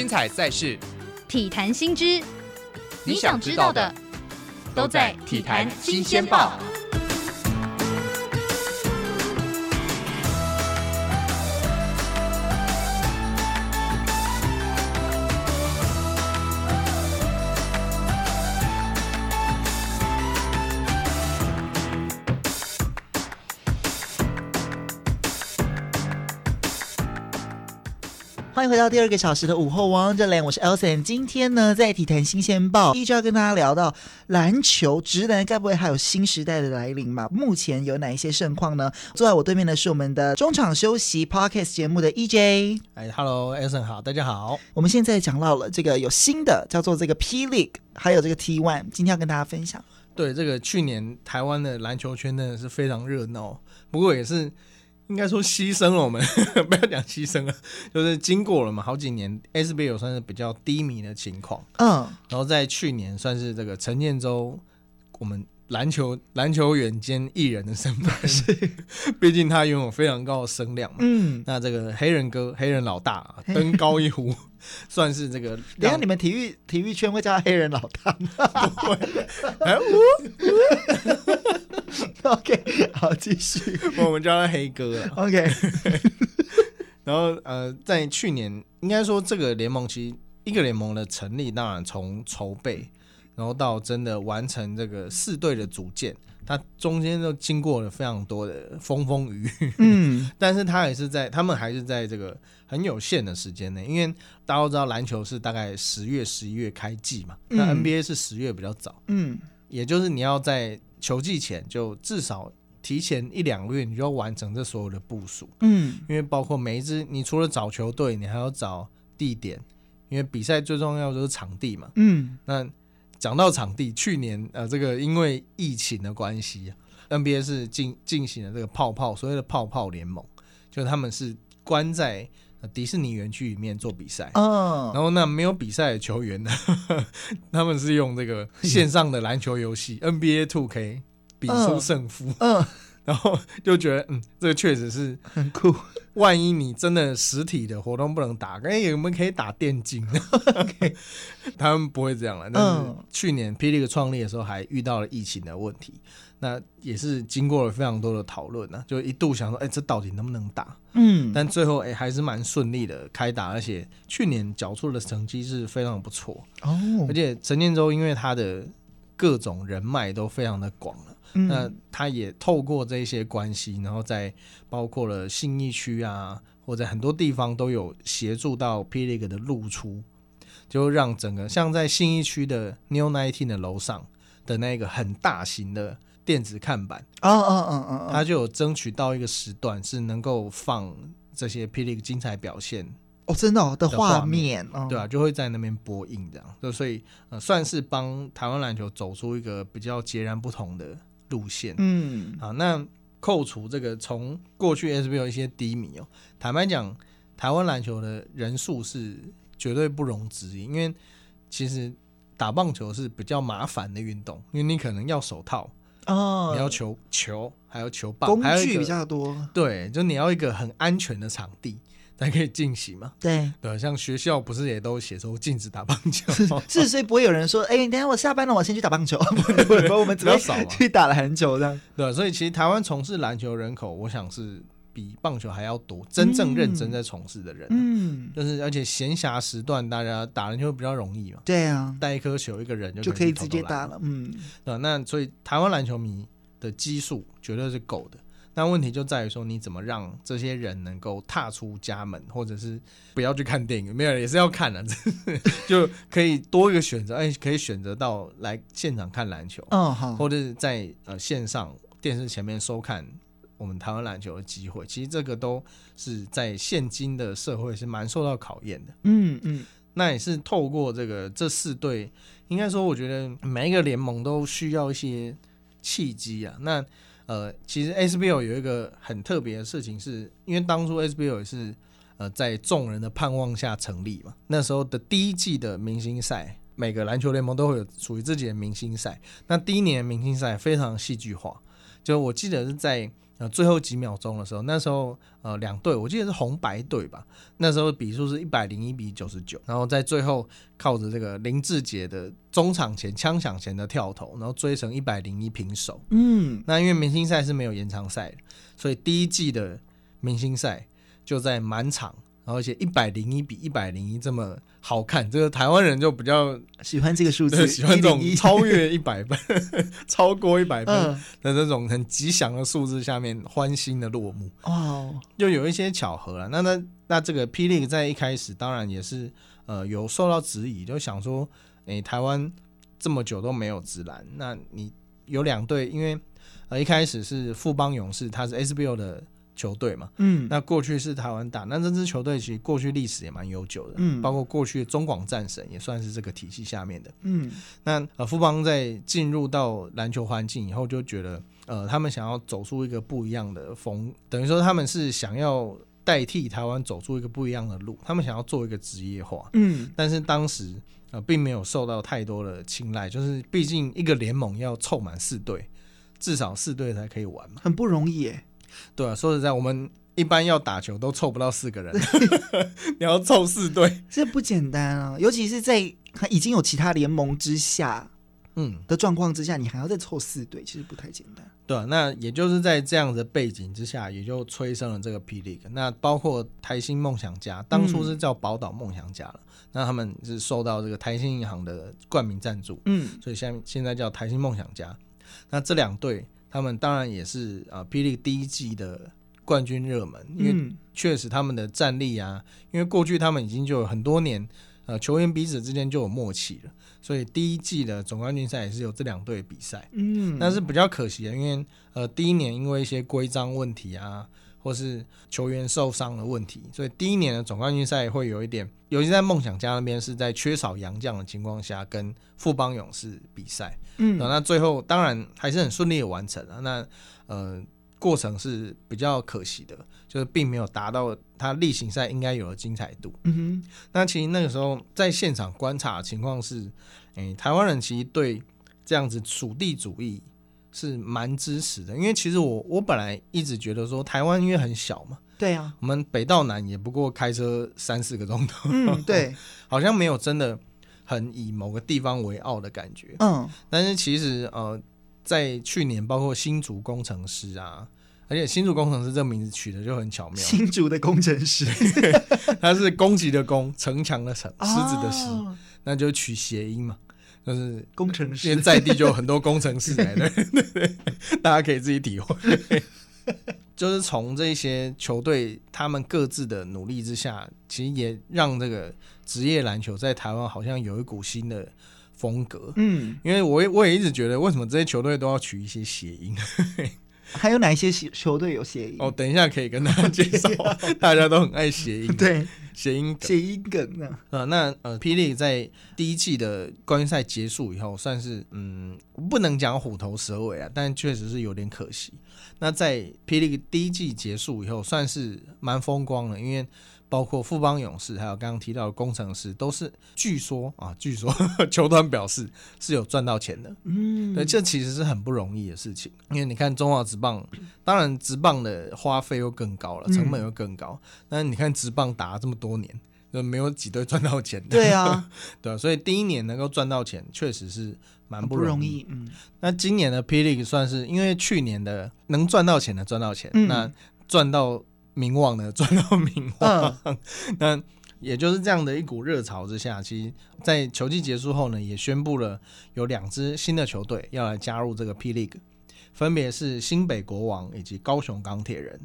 精彩赛事，体坛新知，你想知道的都在《体坛新鲜报》。欢迎回到第二个小时的午后王者连，我是 Elson。今天呢，在体坛新鲜报依旧要跟大家聊到篮球直男，该不会还有新时代的来临嘛？目前有哪一些盛况呢？坐在我对面的是我们的中场休息 Podcast 节目的 EJ。哎，Hello，Elson 好，大家好。我们现在讲到了这个有新的叫做这个 P League，还有这个 T One，今天要跟大家分享。对，这个去年台湾的篮球圈真的是非常热闹，不过也是。应该说牺牲了，我们 不要讲牺牲了，就是经过了嘛，好几年 SBL 算是比较低迷的情况，嗯，然后在去年算是这个陈建州，我们篮球篮球员兼艺人的身份，是，毕竟他拥有非常高的声量嘛，嗯，那这个黑人哥黑人老大 登高一呼。算是这个，等下你们体育体育圈会叫他黑人老大吗？不会。哎，我，OK，好，继续。我们叫他黑哥了，OK。然后呃，在去年，应该说这个联盟其实一个联盟的成立，当然从筹备，然后到真的完成这个四队的组建。他中间都经过了非常多的风风雨雨，嗯，但是他也是在，他们还是在这个很有限的时间内，因为大家都知道篮球是大概十月、十一月开季嘛，那 NBA 是十月比较早，嗯，也就是你要在球季前就至少提前一两个月，你就要完成这所有的部署，嗯，因为包括每一支，你除了找球队，你还要找地点，因为比赛最重要的就是场地嘛，嗯，那。讲到场地，去年呃，这个因为疫情的关系，NBA 是进进行了这个泡泡所谓的泡泡联盟，就他们是关在迪士尼园区里面做比赛，嗯，然后那没有比赛的球员呢，他们是用这个线上的篮球游戏 NBA Two K 比出胜负，嗯。然后 就觉得，嗯，这个确实是很酷。万一你真的实体的活动不能打，哎，我们可以打电竞。他们不会这样了。但是去年 P. League 创立的时候，还遇到了疫情的问题，那也是经过了非常多的讨论呢，就一度想说，哎，这到底能不能打？嗯，但最后哎，还是蛮顺利的开打，而且去年缴出的成绩是非常不错哦。而且陈建州因为他的各种人脉都非常的广了。那他也透过这些关系，然后在包括了信义区啊，或者很多地方都有协助到 P League 的露出，就让整个像在信义区的 New Nineteen 的楼上的那个很大型的电子看板，哦哦哦哦，他就有争取到一个时段是能够放这些 P League 精彩表现哦，真的哦的画面，对啊，就会在那边播映这样，就所以呃算是帮台湾篮球走出一个比较截然不同的。路线，嗯，好，那扣除这个从过去 SBL 一些低迷哦，坦白讲，台湾篮球的人数是绝对不容置疑，因为其实打棒球是比较麻烦的运动，因为你可能要手套哦，你要球球，还有球棒，工具比较多，对，就你要一个很安全的场地。才可以进行嘛？对对，像学校不是也都写说禁止打棒球？是，所以不会有人说，哎、欸，等下我下班了，我先去打棒球。不不不，我们比较少去打了很久这样。对，所以其实台湾从事篮球人口，我想是比棒球还要多，真正认真在从事的人。嗯，就是而且闲暇时段大家打篮球比较容易嘛。对啊，带一颗球，一个人就就可以直接打了。嗯，对，那所以台湾篮球迷的基数绝对是够的。那问题就在于说，你怎么让这些人能够踏出家门，或者是不要去看电影？没有，也是要看的，就可以多一个选择。哎，可以选择到来现场看篮球，嗯，好，或者是在呃线上电视前面收看我们台湾篮球的机会。其实这个都是在现今的社会是蛮受到考验的。嗯嗯，那也是透过这个这四队，应该说，我觉得每一个联盟都需要一些契机啊。那呃，其实 SBL 有一个很特别的事情是，因为当初 SBL 也是呃在众人的盼望下成立嘛。那时候的第一季的明星赛，每个篮球联盟都会有属于自己的明星赛。那第一年明星赛非常戏剧化，就我记得是在呃最后几秒钟的时候，那时候呃两队我记得是红白队吧，那时候比数是一百零一比九十九，然后在最后靠着这个林志杰的中场前枪响前的跳投，然后追成一百零一平手。嗯，那因为明星赛是没有延长赛的，所以第一季的明星赛就在满场。而且一百零一比一百零一这么好看，这个台湾人就比较喜欢这个数字，喜欢这种超越一百分、超过一百分的这种很吉祥的数字下面欢欣的落幕。哦，又有一些巧合了。那那那这个霹雳在一开始当然也是呃有受到质疑，就想说，诶，台湾这么久都没有直男，那你有两队，因为呃一开始是富邦勇士，他是 SBL 的。球队嘛，嗯，那过去是台湾打，那这支球队其实过去历史也蛮悠久的，嗯，包括过去中广战神也算是这个体系下面的，嗯，那呃富邦在进入到篮球环境以后，就觉得呃他们想要走出一个不一样的风，等于说他们是想要代替台湾走出一个不一样的路，他们想要做一个职业化，嗯，但是当时呃并没有受到太多的青睐，就是毕竟一个联盟要凑满四队，至少四队才可以玩嘛，很不容易耶。对啊，说实在，我们一般要打球都凑不到四个人，你要凑四队，这不简单啊！尤其是在已经有其他联盟之下，嗯的状况之下，你还要再凑四队，其实不太简单。对啊，那也就是在这样的背景之下，也就催生了这个 P League。那包括台新梦想家，当初是叫宝岛梦想家了，嗯、那他们是受到这个台新银行的冠名赞助，嗯，所以现在现在叫台新梦想家。那这两队。他们当然也是啊，霹雳第一季的冠军热门，因为确实他们的战力啊，因为过去他们已经就有很多年，呃，球员彼此之间就有默契了，所以第一季的总冠军赛也是有这两队比赛。嗯，但是比较可惜的，因为呃，第一年因为一些规章问题啊。或是球员受伤的问题，所以第一年的总冠军赛会有一点，尤其在梦想家那边是在缺少洋将的情况下，跟富邦勇士比赛，嗯，那最后当然还是很顺利的完成了。那呃，过程是比较可惜的，就是并没有达到他例行赛应该有的精彩度。嗯哼，那其实那个时候在现场观察的情况是，诶、欸，台湾人其实对这样子属地主义。是蛮支持的，因为其实我我本来一直觉得说台湾因为很小嘛，对啊，我们北到南也不过开车三四个钟头，嗯，对，好像没有真的很以某个地方为傲的感觉，嗯，但是其实呃，在去年包括新竹工程师啊，而且新竹工程师这个名字取得就很巧妙，新竹的工程师。他是攻击的攻，城墙的城，狮子的狮，哦，那就取谐音嘛。就是工程师，在地就有很多工程师来的，对对，大家可以自己体会。就是从这些球队他们各自的努力之下，其实也让这个职业篮球在台湾好像有一股新的风格。嗯，因为我也我也一直觉得，为什么这些球队都要取一些谐音？还有哪一些球队有谐音？哦，等一下可以跟大家介绍，大家都很爱谐音。对。谐音谐音梗呢？呃，那呃，霹雳在第一季的冠军赛结束以后，算是嗯，不能讲虎头蛇尾啊，但确实是有点可惜。那在霹雳第一季结束以后，算是蛮风光的，因为。包括富邦勇士，还有刚刚提到的工程师，都是据说啊，据说 球团表示是有赚到钱的。嗯，对，这其实是很不容易的事情，因为你看中华职棒，当然职棒的花费又更高了，成本又更高。但是你看职棒打了这么多年，就没有几队赚到钱的。对啊，对，所以第一年能够赚到钱，确实是蛮不容易。不容易。嗯，那今年的霹雳算是因为去年的能赚到钱的赚到钱，嗯、那赚到。名望呢，赚到名望，嗯、那也就是这样的一股热潮之下，其实，在球季结束后呢，也宣布了有两支新的球队要来加入这个 P League，分别是新北国王以及高雄钢铁人。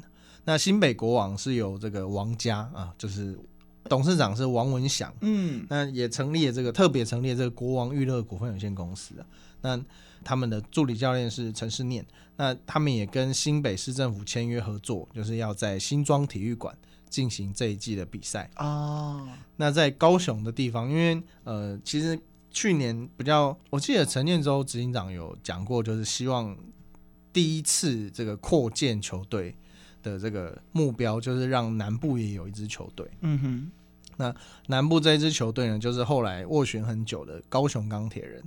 那新北国王是由这个王家啊，就是董事长是王文祥，嗯，那也成立了这个特别成立了这个国王娱乐股份有限公司啊，那。他们的助理教练是陈世念，那他们也跟新北市政府签约合作，就是要在新庄体育馆进行这一季的比赛哦。那在高雄的地方，因为呃，其实去年比较，我记得陈建州执行长有讲过，就是希望第一次这个扩建球队的这个目标，就是让南部也有一支球队。嗯哼，那南部这一支球队呢，就是后来斡旋很久的高雄钢铁人。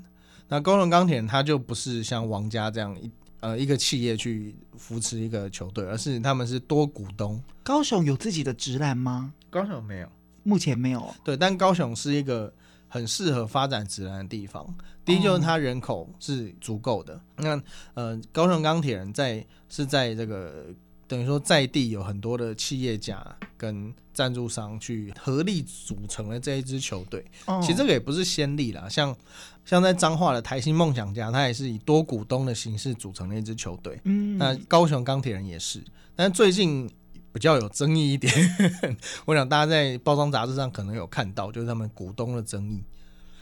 那高雄钢铁人他就不是像王家这样一呃一个企业去扶持一个球队，而是他们是多股东。高雄有自己的直男吗？高雄没有，目前没有。对，但高雄是一个很适合发展直男的地方。第一就是它人口是足够的。哦、那呃，高雄钢铁人在是在这个。等于说，在地有很多的企业家跟赞助商去合力组成了这一支球队。Oh. 其实这个也不是先例啦，像像在彰化的台新梦想家，他也是以多股东的形式组成了一支球队。嗯，那高雄钢铁人也是，但最近比较有争议一点。我想大家在包装杂志上可能有看到，就是他们股东的争议，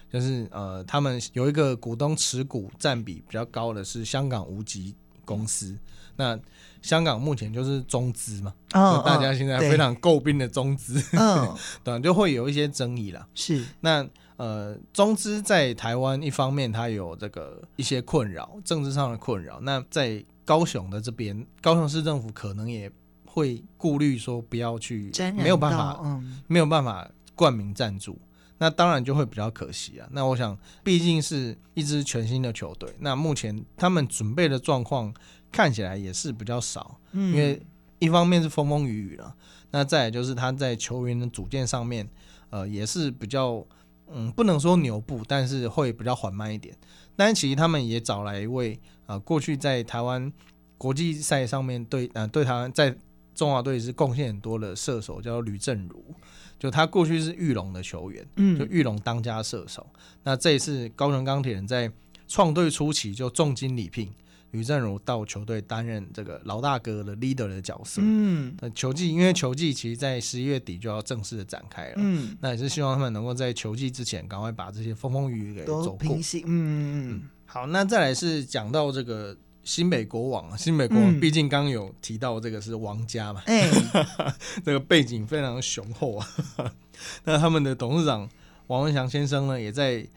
就是呃，他们有一个股东持股占比比较高的是香港无极公司。那香港目前就是中资嘛，哦，大家现在非常诟病的中资，嗯，对，就会有一些争议啦。是，那呃，中资在台湾一方面它有这个一些困扰，政治上的困扰。那在高雄的这边，高雄市政府可能也会顾虑说不要去，没有办法，嗯，没有办法冠名赞助，那当然就会比较可惜啊。那我想，毕竟是一支全新的球队，那目前他们准备的状况。看起来也是比较少，因为一方面是风风雨雨了，那再来就是他在球员的组建上面，呃，也是比较，嗯，不能说牛步，但是会比较缓慢一点。但其实他们也找来一位，呃，过去在台湾国际赛上面对，呃，对台湾在中华队是贡献很多的射手，叫吕政儒，就他过去是玉龙的球员，嗯就玉龙当家射手。那这一次高雄钢铁人在创队初期就重金礼聘。吕政儒到球队担任这个老大哥的 leader 的角色。嗯，那球季因为球季其实，在十一月底就要正式的展开了。嗯，那也是希望他们能够在球季之前，赶快把这些风风雨雨给走过。平息。嗯嗯嗯。好，那再来是讲到这个新北国王。新北国王毕竟刚有提到这个是王家嘛，哎、嗯，这个背景非常雄厚啊。那他们的董事长王文祥先生呢，也在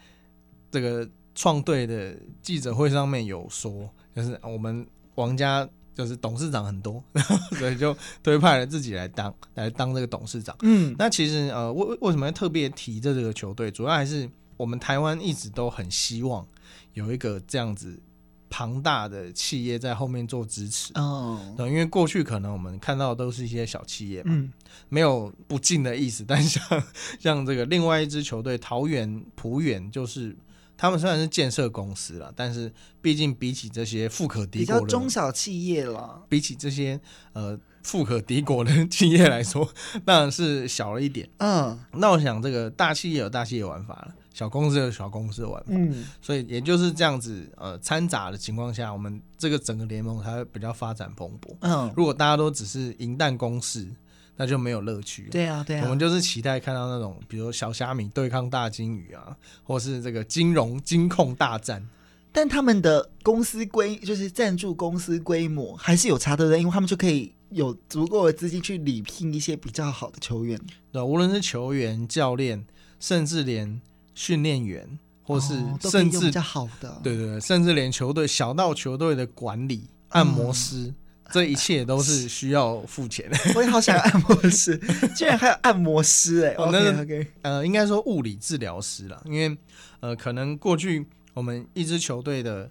这个创队的记者会上面有说。就是我们王家就是董事长很多，所以就推派了自己来当来当这个董事长。嗯，那其实呃，为为什么要特别提这这个球队？主要还是我们台湾一直都很希望有一个这样子庞大的企业在后面做支持。哦，因为过去可能我们看到的都是一些小企业嘛，嗯，没有不敬的意思。但像 像这个另外一支球队桃园浦远就是。他们虽然是建设公司了，但是毕竟比起这些富可敌国的比较中小企业了，比起这些呃富可敌国的企业来说，当然是小了一点。嗯，那我想这个大企业有大企业玩法了，小公司有小公司的玩法。嗯，所以也就是这样子呃掺杂的情况下，我们这个整个联盟才会比较发展蓬勃。嗯，如果大家都只是银弹攻势。那就没有乐趣。对啊，对啊，我们就是期待看到那种，比如小虾米对抗大金鱼啊，或是这个金融金控大战。但他们的公司规就是赞助公司规模还是有差的，因为他们就可以有足够的资金去礼聘一些比较好的球员。对，无论是球员、教练，甚至连训练员，或是甚至、哦、比较好的，对对对，甚至连球队小到球队的管理、按摩师。嗯这一切都是需要付钱的。我也好想要按摩师，居然还有按摩师哎、欸！哦，那个 okay, okay. 呃，应该说物理治疗师了，因为呃，可能过去我们一支球队的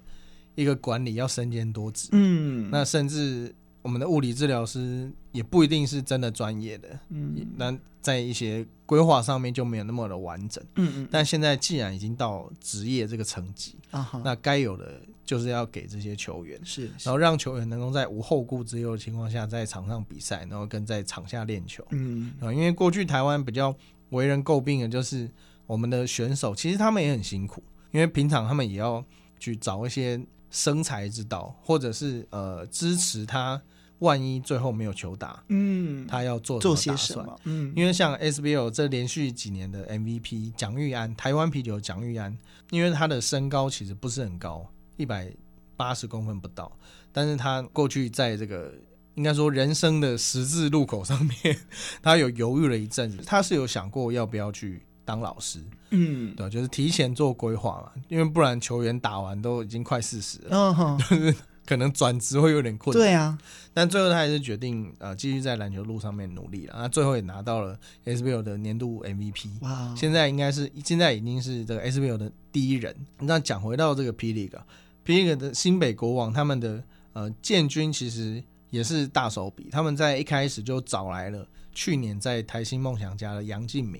一个管理要身兼多职，嗯，那甚至。我们的物理治疗师也不一定是真的专业的，嗯，那在一些规划上面就没有那么的完整，嗯嗯。但现在既然已经到职业这个层级，啊，那该有的就是要给这些球员，是，然后让球员能够在无后顾之忧的情况下在场上比赛，然后跟在场下练球，嗯。啊，因为过去台湾比较为人诟病的就是我们的选手，其实他们也很辛苦，因为平常他们也要去找一些。生财之道，或者是呃支持他，万一最后没有球打，嗯，他要做做些什么？嗯，因为像 SBL 这连续几年的 MVP 蒋玉安，台湾啤酒蒋玉安，因为他的身高其实不是很高，一百八十公分不到，但是他过去在这个应该说人生的十字路口上面，他有犹豫了一阵子，他是有想过要不要去。当老师，嗯，对，就是提前做规划嘛，因为不然球员打完都已经快四十了，嗯哼，就是可能转职会有点困难。对啊，但最后他还是决定呃继续在篮球路上面努力了，那最后也拿到了 SBL 的年度 MVP。哇，现在应该是现在已经是这个 SBL 的第一人。那讲回到这个 P League，P League 的新北国王他们的呃，建军其实也是大手笔，他们在一开始就找来了去年在台新梦想家的杨敬敏。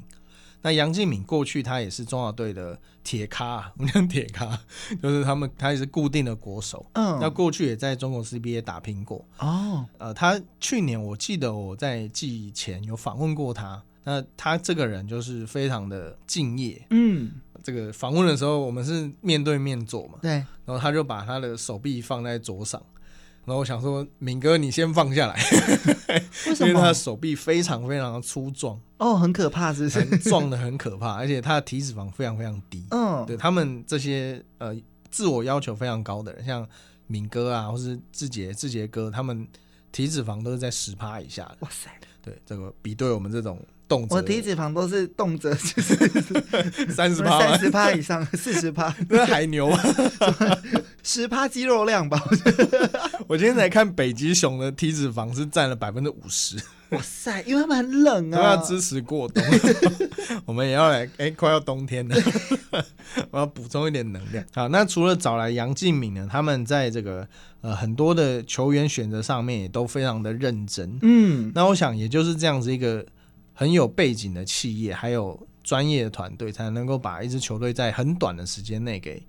那杨敬敏过去他也是中华队的铁咖，我们讲铁咖，就是他们他也是固定的国手。嗯，那过去也在中国 CBA 打拼过。哦，呃，他去年我记得我在季前有访问过他。那他这个人就是非常的敬业。嗯，这个访问的时候我们是面对面坐嘛。对。然后他就把他的手臂放在桌上。然后我想说，敏哥，你先放下来，为什么？因为他的手臂非常非常的粗壮哦，很可怕，是不是？壮的很可怕，而且他的体脂肪非常非常低。嗯，对他们这些呃自我要求非常高的人，像敏哥啊，或是志杰、志杰哥，他们体脂肪都是在十趴以下的。哇塞，对这个比对我们这种。我体脂肪都是动辄就是三十趴、三十趴以上、四十趴，那是海牛啊，十趴肌肉量吧。我今天才看北极熊的体脂肪是占了百分之五十。哇塞，因为他们很冷啊，都要支持过冬。我们也要来，哎、欸，快要冬天了，我要补充一点能量。好，那除了找来杨敬敏呢，他们在这个呃很多的球员选择上面也都非常的认真。嗯，那我想也就是这样子一个。很有背景的企业，还有专业的团队，才能够把一支球队在很短的时间内给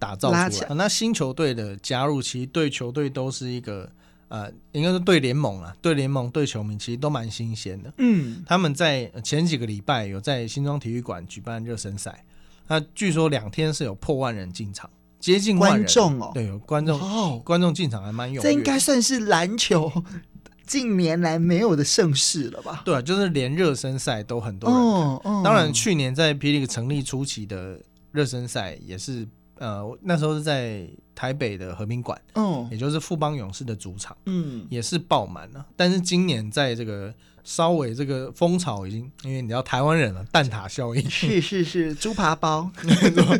打造出来。啊、那新球队的加入，其实对球队都是一个呃，应该是对联盟啊，对联盟对球迷其实都蛮新鲜的。嗯，他们在前几个礼拜有在新庄体育馆举办热身赛，那据说两天是有破万人进场，接近观众哦，对，有观众，哦、观众进场还蛮踊跃。这应该算是篮球。近年来没有的盛事了吧？对啊，就是连热身赛都很多人看。哦哦、当然，去年在 P. League 成立初期的热身赛也是，呃，那时候是在台北的和平馆，嗯，也就是富邦勇士的主场，嗯，也是爆满了。但是今年在这个稍微这个风潮已经，因为你知道台湾人了，蛋挞效应，是是是，猪扒包。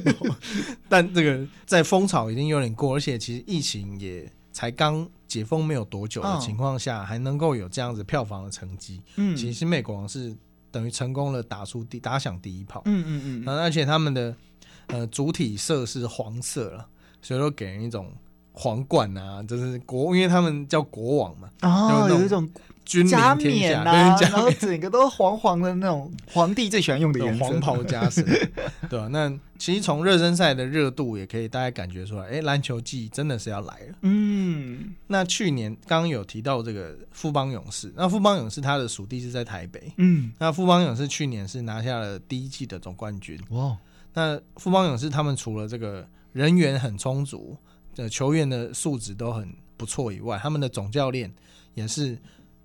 但这个在风潮已经有点过，而且其实疫情也才刚。解封没有多久的情况下，还能够有这样子票房的成绩，嗯，其实美国王是等于成功了，打出第打响第一炮，嗯嗯嗯，而且他们的呃主体色是黄色了，所以说给人一种皇冠啊，就是国，因为他们叫国王嘛，哦，有一种。君临天下啊，然后整个都黄黄的那种，皇帝最喜欢用的颜色，黄袍加身，对吧、啊？那其实从热身赛的热度也可以大概感觉出来，哎，篮球季真的是要来了。嗯，那去年刚刚有提到这个富邦勇士，那富邦勇士他的属地是在台北，嗯，那富邦勇士去年是拿下了第一季的总冠军。哇，那富邦勇士他们除了这个人员很充足，的球员的素质都很不错以外，他们的总教练也是。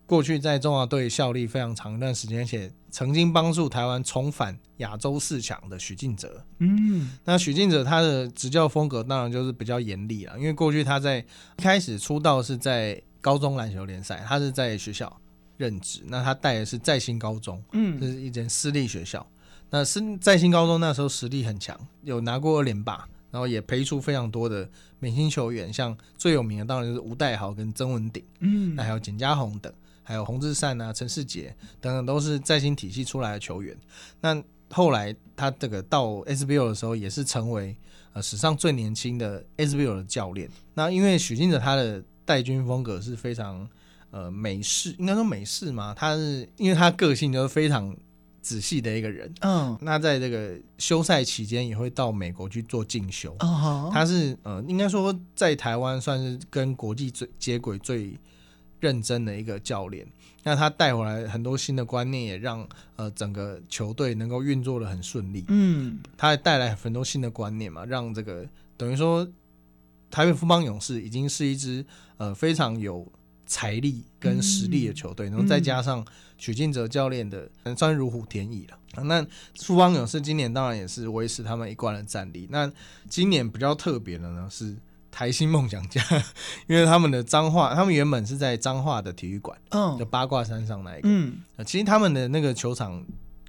过去在中华队效力非常长一段时间，而且曾经帮助台湾重返亚洲四强的许晋哲。嗯，那许晋哲他的执教风格当然就是比较严厉了，因为过去他在一开始出道是在高中篮球联赛，他是在学校任职，那他带的是在新高中，嗯，这是一间私立学校。那是在新高中那时候实力很强，有拿过二连霸，然后也培出非常多的明星球员，像最有名的当然就是吴岱豪跟曾文鼎，嗯，那还有简家宏等。还有洪志善啊、陈世杰等等，都是在新体系出来的球员。那后来他这个到 SBL 的时候，也是成为呃史上最年轻的 SBL 的教练。那因为许晋哲他的带军风格是非常呃美式，应该说美式嘛。他是因为他个性就是非常仔细的一个人。嗯。那在这个休赛期间，也会到美国去做进修。哦。他是呃，应该说在台湾算是跟国际最接轨最。认真的一个教练，那他带回来很多新的观念，也让呃整个球队能够运作的很顺利。嗯，他还带来很多新的观念嘛，让这个等于说台北富邦勇士已经是一支呃非常有财力跟实力的球队，嗯、然后再加上许晋哲教练的，算是如虎添翼了。那富邦勇士今年当然也是维持他们一贯的战力。那今年比较特别的呢是。台新梦想家，因为他们的彰化，他们原本是在彰化的体育馆，嗯，就八卦山上那一个，嗯，其实他们的那个球场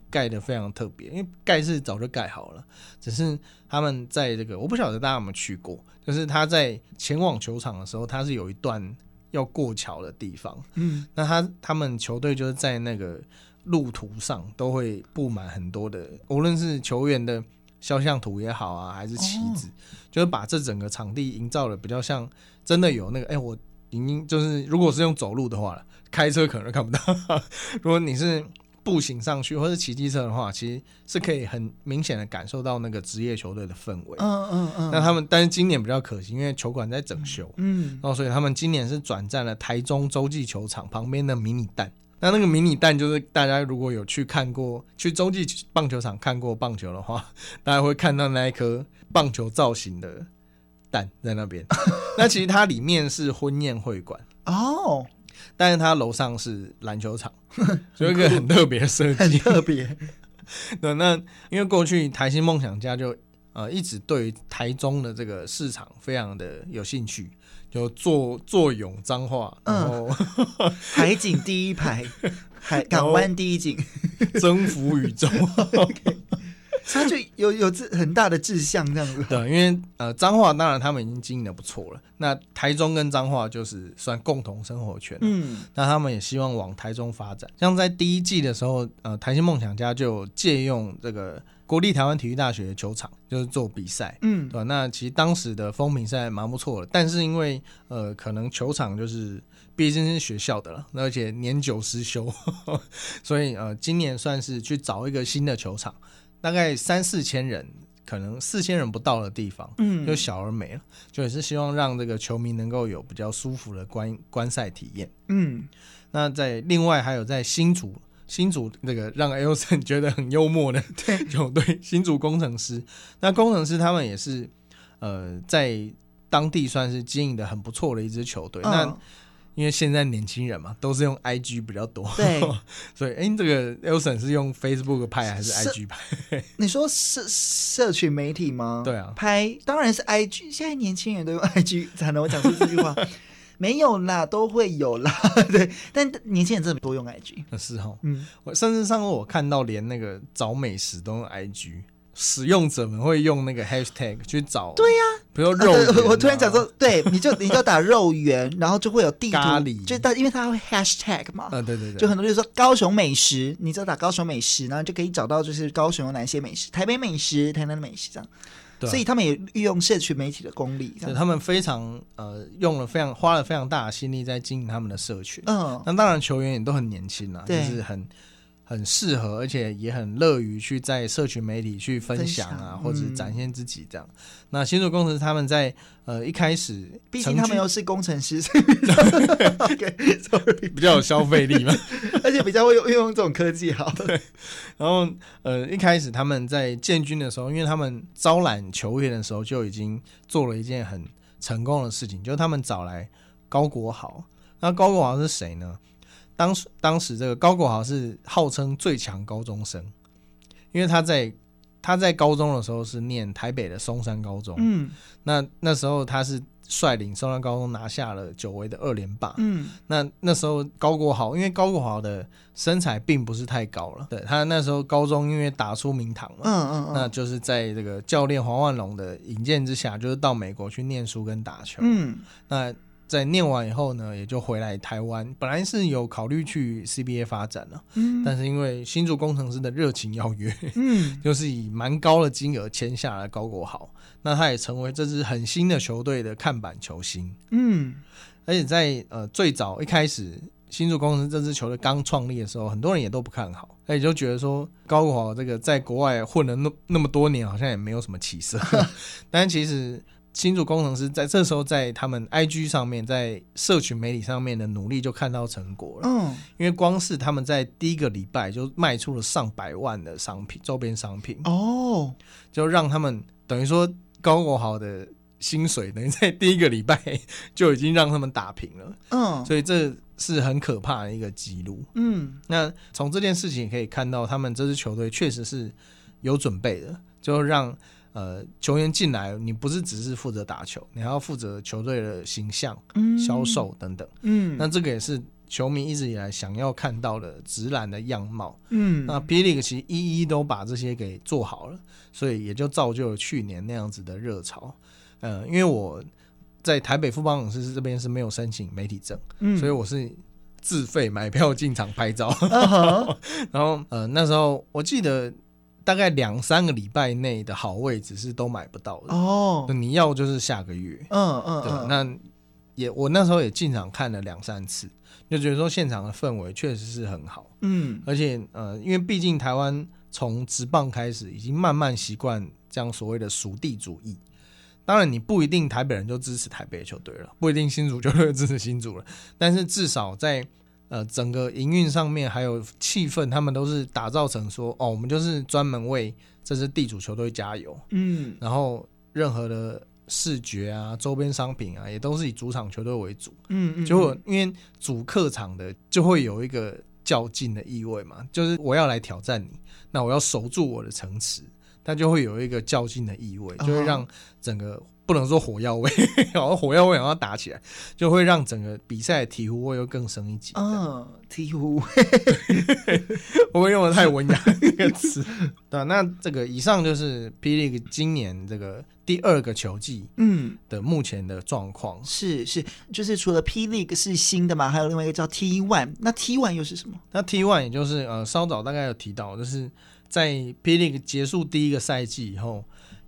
盖的非常特别，因为盖是早就盖好了，只是他们在这个，我不晓得大家有没有去过，就是他在前往球场的时候，他是有一段要过桥的地方，嗯，那他他们球队就是在那个路途上都会布满很多的，无论是球员的。肖像图也好啊，还是旗子，哦、就是把这整个场地营造的比较像真的有那个，哎、欸，我已经就是如果是用走路的话，开车可能看不到，如果你是。步行上去，或者骑机车的话，其实是可以很明显的感受到那个职业球队的氛围。嗯嗯嗯。那他们，但是今年比较可惜，因为球馆在整修。嗯。然后，所以他们今年是转战了台中洲际球场旁边的迷你蛋。那那个迷你蛋就是大家如果有去看过，去洲际棒球场看过棒球的话，大家会看到那一颗棒球造型的蛋在那边。那其实它里面是婚宴会馆。哦。但是它楼上是篮球场，所以一个很特别的设计，很特别。对，那因为过去台新梦想家就呃一直对台中的这个市场非常的有兴趣，就坐坐拥彰化，然后、嗯、海景第一排，海 港湾第一景，征服宇宙。okay. 他就有有志很大的志向这样子。对，因为呃彰化当然他们已经经营的不错了，那台中跟彰化就是算共同生活圈。嗯，那他们也希望往台中发展。像在第一季的时候，呃，台新梦想家就借用这个国立台湾体育大学的球场，就是做比赛。嗯，对，那其实当时的风评是还蛮不错的，但是因为呃可能球场就是毕竟是学校的了，而且年久失修，呵 呵所以呃今年算是去找一个新的球场。大概三四千人，可能四千人不到的地方，嗯，就小而美了，就也是希望让这个球迷能够有比较舒服的观观赛体验，嗯。那在另外还有在新竹，新竹那个让 Elson 觉得很幽默的 球队，新竹工程师。那工程师他们也是呃在当地算是经营的很不错的一支球队。哦、那因为现在年轻人嘛，都是用 IG 比较多，对，所以哎、欸，这个 Elson 是用 Facebook 拍还是 IG 拍？你说社社群媒体吗？对啊，拍当然是 IG。现在年轻人都用 IG 才能我讲出这句话，没有啦，都会有啦，对。但年轻人真的多用 IG，是哦，嗯，我甚至上我看到连那个找美食都用 IG。使用者们会用那个 hashtag 去找，对呀、啊，比如肉圆、啊。呃，我突然讲说，对，你就你就打肉圆，然后就会有地图，咖喱，就因为它会 hashtag 嘛，呃，对对对，就很多人说高雄美食，你只要打高雄美食，然后就可以找到就是高雄有哪些美食，台北美食、台南的美食这样，对、啊，所以他们也运用社群媒体的功力，对，他们非常呃用了非常花了非常大的心力在经营他们的社群，嗯，那当然球员也都很年轻啊，就是很。很适合，而且也很乐于去在社群媒体去分享啊，享或者展现自己这样。嗯、那新竹工程师他们在呃一开始，毕竟他们又是工程师 比较有消费力嘛，而且比较会运用这种科技好。对，然后呃一开始他们在建军的时候，因为他们招揽球员的时候就已经做了一件很成功的事情，就是他们找来高国豪。那高国豪是谁呢？当时，当时这个高国豪是号称最强高中生，因为他在他在高中的时候是念台北的松山高中，嗯，那那时候他是率领松山高中拿下了久违的二连霸，嗯，那那时候高国豪，因为高国豪的身材并不是太高了，对，他那时候高中因为打出名堂嘛，嗯嗯，嗯，那就是在这个教练黄万龙的引荐之下，就是到美国去念书跟打球，嗯，那。在念完以后呢，也就回来台湾。本来是有考虑去 CBA 发展了，嗯，但是因为新竹工程师的热情邀约，嗯，就是以蛮高的金额签下了高国豪，那他也成为这支很新的球队的看板球星，嗯，而且在呃最早一开始新竹攻城狮这支球队刚创立的时候，很多人也都不看好，那也就觉得说高国豪这个在国外混了那那么多年，好像也没有什么起色，但其实。新竹工程师在这时候在他们 IG 上面，在社群媒体上面的努力就看到成果了。嗯，因为光是他们在第一个礼拜就卖出了上百万的商品，周边商品哦，就让他们等于说高国豪的薪水等于在第一个礼拜就已经让他们打平了。嗯，所以这是很可怕的一个记录。嗯，那从这件事情也可以看到，他们这支球队确实是有准备的，就让。呃，球员进来，你不是只是负责打球，你还要负责球队的形象、销售等等。嗯，那这个也是球迷一直以来想要看到的直男的样貌。嗯，那 P.League 其实一一都把这些给做好了，所以也就造就了去年那样子的热潮。呃，因为我在台北富邦勇士这边是没有申请媒体证，嗯，所以我是自费买票进场拍照。Uh-huh. 然后呃，那时候我记得。大概两三个礼拜内的好位置是都买不到的哦。你要就是下个月，嗯嗯，对，那也我那时候也进场看了两三次，就觉得说现场的氛围确实是很好，嗯，而且呃，因为毕竟台湾从直棒开始已经慢慢习惯这样所谓的属地主义。当然，你不一定台北人就支持台北的球队了，不一定新竹球队支持新竹了。但是至少在呃整个营运上面还有气氛，他们都是打造成说，哦，我们就是专门为这支地主球队加油。嗯，然后任何的视觉啊、周边商品啊，也都是以主场球队为主。嗯嗯，就因为主客场的就会有一个较劲的意味嘛，就是我要来挑战你，那我要守住我的城池。它就会有一个较劲的意味，就会让整个不能说火药味，好像火药味然后打起来，就会让整个比赛的醍醐味又更升一级。嗯，体醐，我们用的太文雅 这个词。对，那这个以上就是霹雳今年这个第二个球季，嗯的目前的状况。是是，就是除了 P League 是新的嘛，还有另外一个叫 T One，那 T One 又是什么？那 T One 也就是呃，稍早大概有提到，就是。在 P. League 结束第一个赛季以后，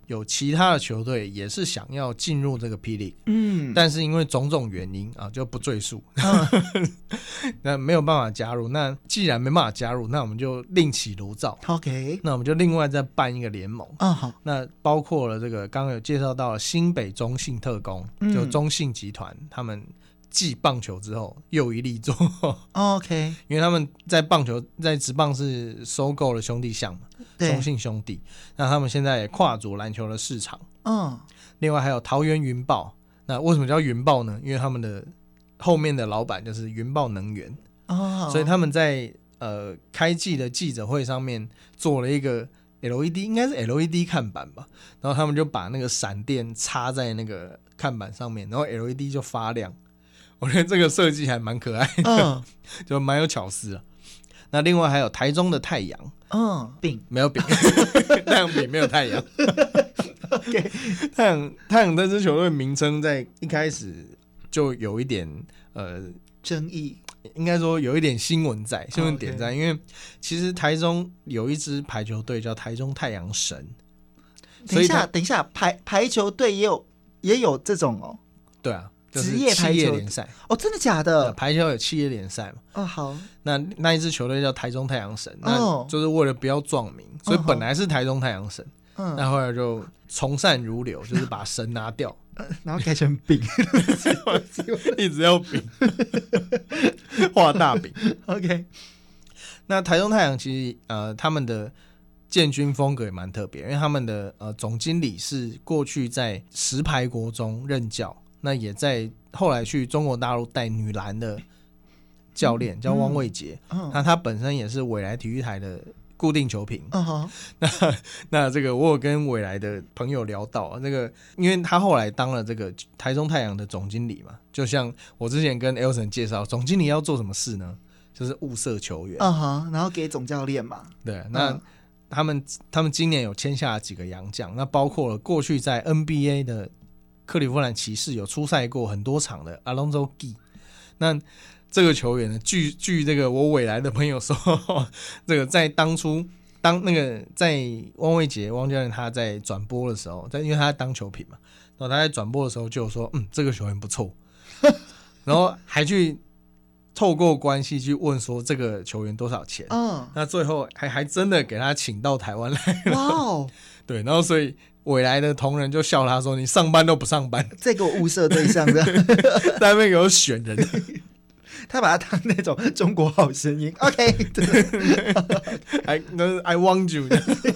有其他的球队也是想要进入这个 P. League，嗯，但是因为种种原因啊，就不赘述，嗯、那没有办法加入。那既然没办法加入，那我们就另起炉灶，OK，那我们就另外再办一个联盟。嗯，好，那包括了这个刚刚有介绍到了新北中信特工，就中信集团他们。继棒球之后又一力作，OK，因为他们在棒球在职棒是收购了兄弟象嘛，中信兄弟，那他们现在也跨足篮球的市场，嗯，另外还有桃园云豹，那为什么叫云豹呢？因为他们的后面的老板就是云豹能源，哦，所以他们在呃开季的记者会上面做了一个 LED，应该是 LED 看板吧，然后他们就把那个闪电插在那个看板上面，然后 LED 就发亮。我觉得这个设计还蛮可爱的，嗯，就蛮有巧思啊。那另外还有台中的太阳，嗯，饼没有饼，太阳饼没有太阳。OK，太阳太阳这支球队名称在一开始就有一点呃争议，应该说有一点新闻在新闻点在，因为其实台中有一支排球队叫台中太阳神。等一下，等一下，排排球队也有也有这种哦，对啊。职业排球联赛哦，真的假的？排球有企业联赛嘛？哦，好。那那一支球队叫台中太阳神，那就是为了不要撞名，所以本来是台中太阳神，嗯，那后来就从善如流，就是把神拿掉，然后改成饼，一直要饼，画大饼。OK。那台中太阳其实呃，他们的建军风格也蛮特别，因为他们的呃总经理是过去在石牌国中任教。那也在后来去中国大陆带女篮的教练、嗯、叫汪卫杰，嗯嗯、那他本身也是未来体育台的固定球评。嗯、哼那那这个我有跟未来的朋友聊到，那个因为他后来当了这个台中太阳的总经理嘛，就像我之前跟 Elson 介绍，总经理要做什么事呢？就是物色球员，嗯哼，然后给总教练嘛。对，那他们他们今年有签下几个洋将，那包括了过去在 NBA 的。克利夫兰骑士有出赛过很多场的 Alonzo Gee，那这个球员呢？据据这个我未来的朋友说，这个在当初当那个在汪卫杰汪教练他在转播的时候，在因为他在当球评嘛，然后他在转播的时候就说，嗯，这个球员不错，然后还去透过关系去问说这个球员多少钱，嗯，那最后还还真的给他请到台湾来，哇哦，对，然后所以。纬来的同仁就笑他说：“你上班都不上班，再给我物色对象的，在那边给我选人。” 他把他当那种中国好声音，OK，对，I 那是 I want you，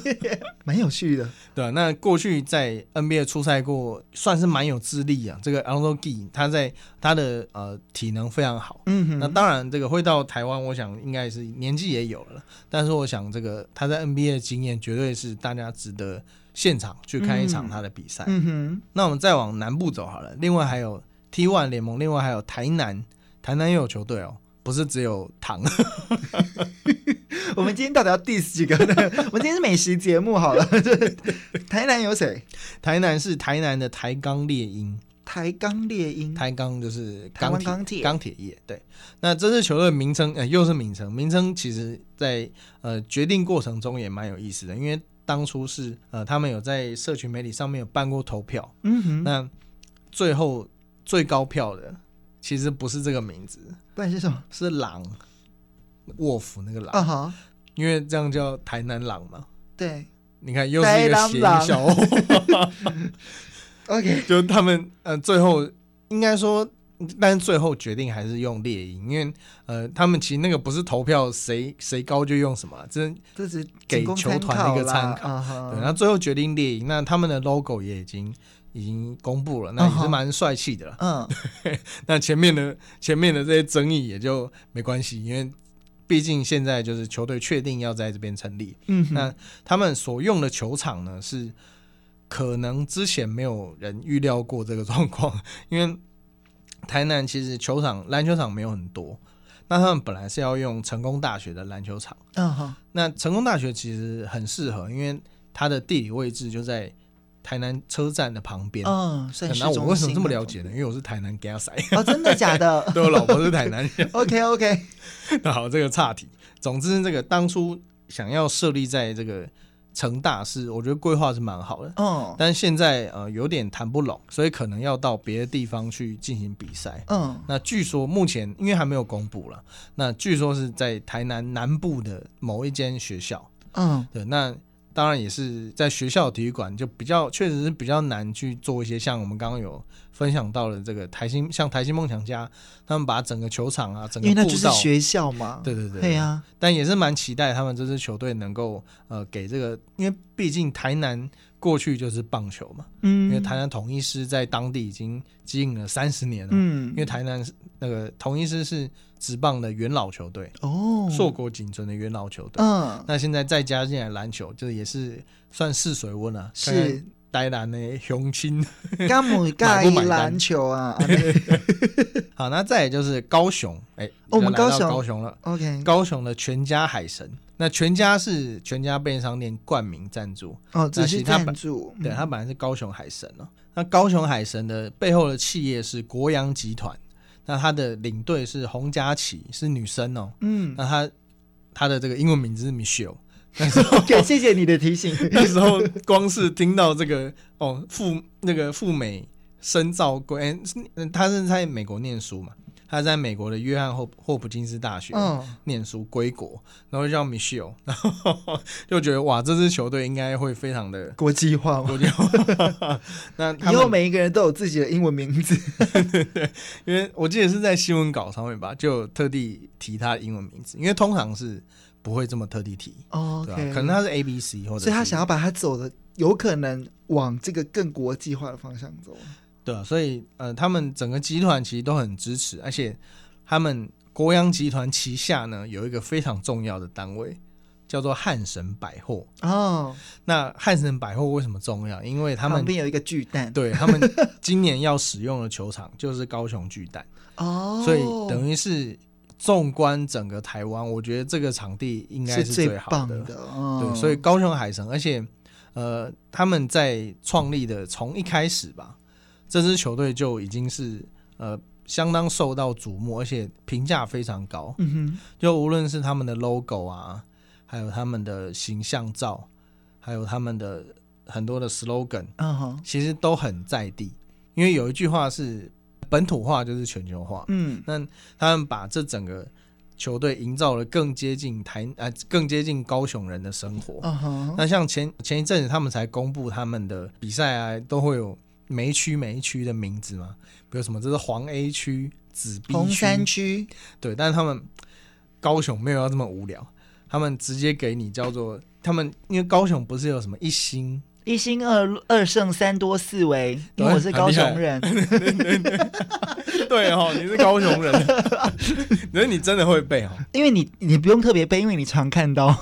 蛮有趣的，对，那过去在 NBA 出赛过，算是蛮有资历啊。这个 Alonzo Gee 他在他的呃体能非常好，嗯哼，那当然这个会到台湾，我想应该是年纪也有了，但是我想这个他在 NBA 的经验绝对是大家值得。现场去看一场他的比赛。嗯哼，那我们再往南部走好了。另外还有 T1 联盟，另外还有台南，台南也有球队哦，不是只有糖。我们今天到底要 diss 几个呢？我们今天是美食节目好了。台南有谁？台南是台南的台钢猎鹰。台钢猎鹰，台钢就是钢铁钢铁业。对，那这支球队名称，呃，又是名称，名称其实在呃决定过程中也蛮有意思的，因为当初是呃，他们有在社群媒体上面有办过投票，嗯哼，那最后最高票的其实不是这个名字，不然是什么？是狼卧虎那个狼啊哈，因为这样叫台南狼嘛。对，你看又是一个谐音笑话。OK，就他们呃，最后应该说。但是最后决定还是用猎鹰，因为呃，他们其实那个不是投票谁谁高就用什么，这这是给球团一个参考。考对，那最后决定猎鹰，那他们的 logo 也已经已经公布了，那也是蛮帅气的了。嗯，那前面的前面的这些争议也就没关系，因为毕竟现在就是球队确定要在这边成立。嗯哼，那他们所用的球场呢，是可能之前没有人预料过这个状况，因为。台南其实球场篮球场没有很多，那他们本来是要用成功大学的篮球场。嗯哼，那成功大学其实很适合，因为它的地理位置就在台南车站的旁边。嗯，那我为什么这么了解呢？因为我是台南 gas 哦，真的假的？对，我老婆是台南人。OK OK，那好，这个岔题。总之，这个当初想要设立在这个。成大是我觉得规划是蛮好的，嗯，但是现在呃有点谈不拢，所以可能要到别的地方去进行比赛，嗯，那据说目前因为还没有公布了，那据说是在台南南部的某一间学校，嗯，对，那当然也是在学校体育馆就比较确实是比较难去做一些像我们刚刚有。分享到的这个台新，像台新梦想家，他们把整个球场啊，整个因为那就是学校嘛，对对对，对呀、啊。但也是蛮期待他们这支球队能够呃给这个，因为毕竟台南过去就是棒球嘛，嗯，因为台南统一狮在当地已经经营了三十年了，嗯，因为台南那个统一狮是职棒的元老球队哦，硕果仅存的元老球队，嗯，那现在再加进来篮球，就也是算试水温了、啊，是。台南的雄亲，干姆盖篮球啊！好，那再也就是高雄，哎、欸，我们高雄。高雄了。OK，高雄的全家海神，那全家是全家便利商店冠名赞助哦，只是赞助。对，他本来是高雄海神哦。那高雄海神的背后的企业是国阳集团，那他的领队是洪佳琪，是女生哦。嗯，那他他的这个英文名字是 Michelle。那时候，okay, 谢谢你的提醒。那时候光是听到这个哦，赴那个赴美深造归，他是在美国念书嘛？他在美国的约翰霍霍普金斯大学念书归国，然后叫 Michelle，然后 就觉得哇，这支球队应该会非常的国际化，国际化。那以后每一个人都有自己的英文名字，对，因为我记得是在新闻稿上面吧，就特地提他的英文名字，因为通常是。不会这么特地提哦，okay, 对吧？可能他是 A B C 或者，所以他想要把他走的有可能往这个更国际化的方向走，对啊，所以呃，他们整个集团其实都很支持，而且他们国阳集团旗下呢有一个非常重要的单位叫做汉神百货哦。那汉神百货为什么重要？因为他们旁边有一个巨蛋，对，他们今年要使用的球场就是高雄巨蛋哦，所以等于是。纵观整个台湾，我觉得这个场地应该是最好的。的哦、对，所以高雄海神，而且呃，他们在创立的从一开始吧，这支球队就已经是呃相当受到瞩目，而且评价非常高。嗯哼，就无论是他们的 logo 啊，还有他们的形象照，还有他们的很多的 slogan，嗯哼，其实都很在地。因为有一句话是。本土化就是全球化。嗯，那他们把这整个球队营造了更接近台啊，更接近高雄人的生活。Uh huh. 那像前前一阵子他们才公布他们的比赛啊，都会有每一区每一区的名字嘛，比如什么这是黄 A 区、紫 B 区、红山区。对，但是他们高雄没有要这么无聊，他们直接给你叫做他们，因为高雄不是有什么一星。一星二二胜三多四维，因为我是高雄人。对哦，你是高雄人，所以你真的会背哦。因为你你不用特别背，因为你常看到。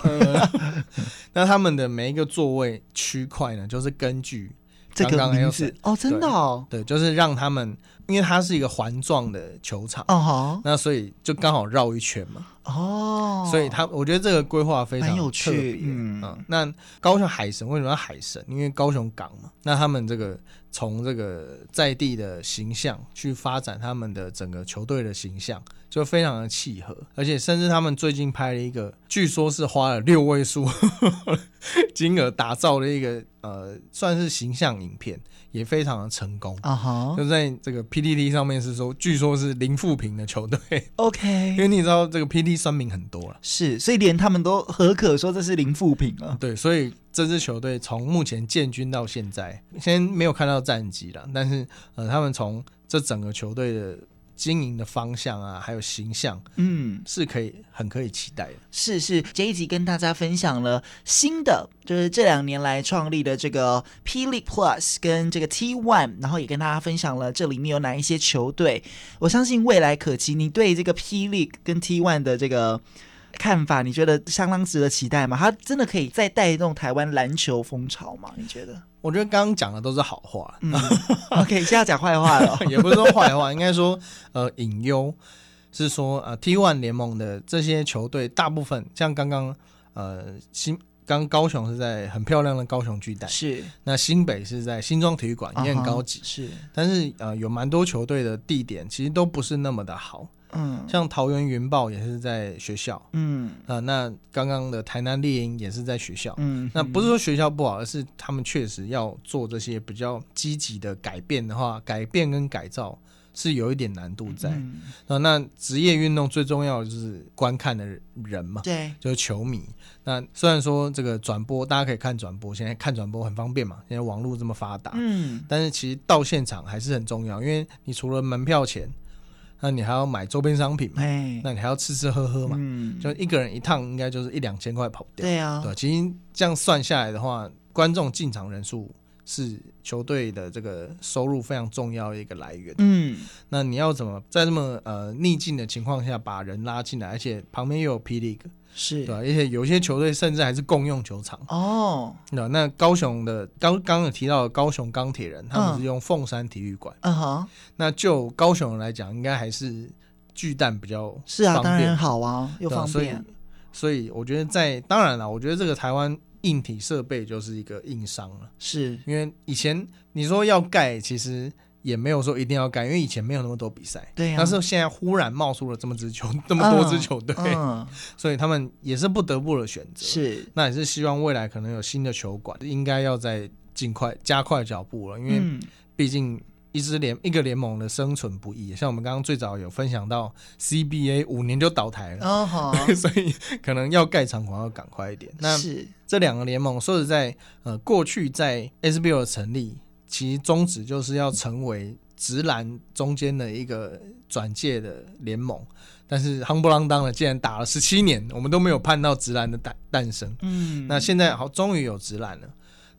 那他们的每一个座位区块呢，就是根据这个名字哦，真的哦，对，就是让他们，因为它是一个环状的球场哦，那所以就刚好绕一圈嘛。哦，所以他我觉得这个规划非常有趣。嗯，嗯，那高雄海神为什么要海神？因为高雄港嘛。那他们这个从这个在地的形象去发展他们的整个球队的形象，就非常的契合。而且甚至他们最近拍了一个，据说是花了六位数 金额打造的一个呃，算是形象影片。也非常的成功啊哈！就在这个 PDD 上面是说，据说是零负评的球队。OK，因为你知道这个 PT 酸民很多了，是，所以连他们都何可说这是零负评了。对，所以这支球队从目前建军到现在，先没有看到战绩了，但是呃，他们从这整个球队的。经营的方向啊，还有形象，嗯，是可以很可以期待的。是是，这一集跟大家分享了新的，就是这两年来创立的这个 P League Plus 跟这个 T One，然后也跟大家分享了这里面有哪一些球队。我相信未来可期，你对这个 P League 跟 T One 的这个。看法，你觉得相当值得期待吗？他真的可以再带动台湾篮球风潮吗？你觉得？我觉得刚刚讲的都是好话。嗯，OK，现在讲坏话了，也不是说坏话，应该说呃隐忧是说呃 T One 联盟的这些球队大部分像刚刚呃新刚高雄是在很漂亮的高雄巨蛋，是那新北是在新庄体育馆，也很高级，是，但是呃有蛮多球队的地点其实都不是那么的好。嗯，像桃园云豹也是在学校，嗯。啊、呃，那刚刚的台南猎鹰也是在学校，嗯，那不是说学校不好，而是他们确实要做这些比较积极的改变的话，改变跟改造是有一点难度在。那职业运动最重要的就是观看的人嘛，对，就是球迷。那虽然说这个转播大家可以看转播，现在看转播很方便嘛，现在网络这么发达，嗯，但是其实到现场还是很重要，因为你除了门票钱。那你还要买周边商品嘛？哎，那你还要吃吃喝喝嘛？嗯，就一个人一趟应该就是一两千块跑不掉。对啊，对，其实这样算下来的话，观众进场人数是球队的这个收入非常重要的一个来源。嗯，那你要怎么在这么呃逆境的情况下把人拉进来，而且旁边又有 P League。是对，而且有些球队甚至还是共用球场哦。那那高雄的刚刚有提到的高雄钢铁人，他们是用凤山体育馆。嗯哼。那就高雄人来讲，应该还是巨蛋比较是啊，当然好啊，又方便。所以，所以我觉得在当然了，我觉得这个台湾硬体设备就是一个硬伤了。是因为以前你说要盖，其实。也没有说一定要盖，因为以前没有那么多比赛。对呀、啊。但是现在忽然冒出了这么支球，这么多支球队，嗯嗯、所以他们也是不得不的选择。是。那也是希望未来可能有新的球馆，应该要再尽快加快脚步了，因为毕竟一支联一个联盟的生存不易。像我们刚刚最早有分享到 CBA 五年就倒台了，哦、所以可能要盖场馆要赶快一点。那是这两个联盟说实在，呃，过去在 SBL 的成立。其宗旨就是要成为直男中间的一个转介的联盟，但是夯不啷当的，竟然打了十七年，我们都没有盼到直男的诞诞生。嗯，那现在好，终于有直男了，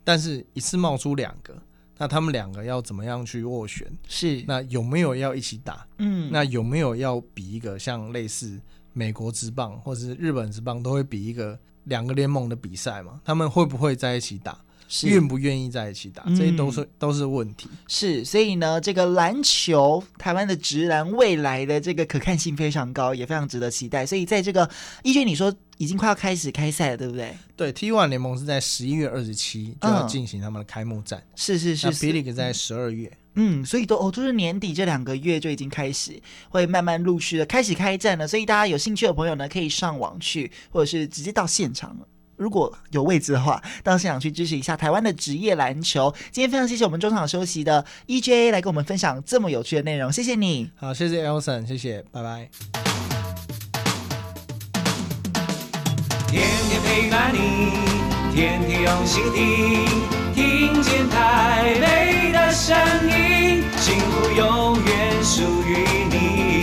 但是一次冒出两个，那他们两个要怎么样去斡旋？是，那有没有要一起打？嗯，那有没有要比一个像类似美国职棒或者是日本职棒都会比一个两个联盟的比赛嘛？他们会不会在一起打？愿不愿意在一起打，这些都是、嗯、都是问题。是，所以呢，这个篮球台湾的直男未来的这个可看性非常高，也非常值得期待。所以在这个一军，你说已经快要开始开赛了，对不对？对，T One 联盟是在十一月二十七就要进行他们的开幕战。嗯、是是是，是，那 P League 在十二月。嗯，所以都哦，就是年底这两个月就已经开始会慢慢陆续的开始开战了。所以大家有兴趣的朋友呢，可以上网去，或者是直接到现场了。如果有位置的话，到现场去支持一下台湾的职业篮球。今天非常谢谢我们中场休息的 EJ 来跟我们分享这么有趣的内容，谢谢你。好，谢谢 Elson，谢谢，拜拜。天天陪伴你，天天用心听，听见台北的声音，幸福永远属于。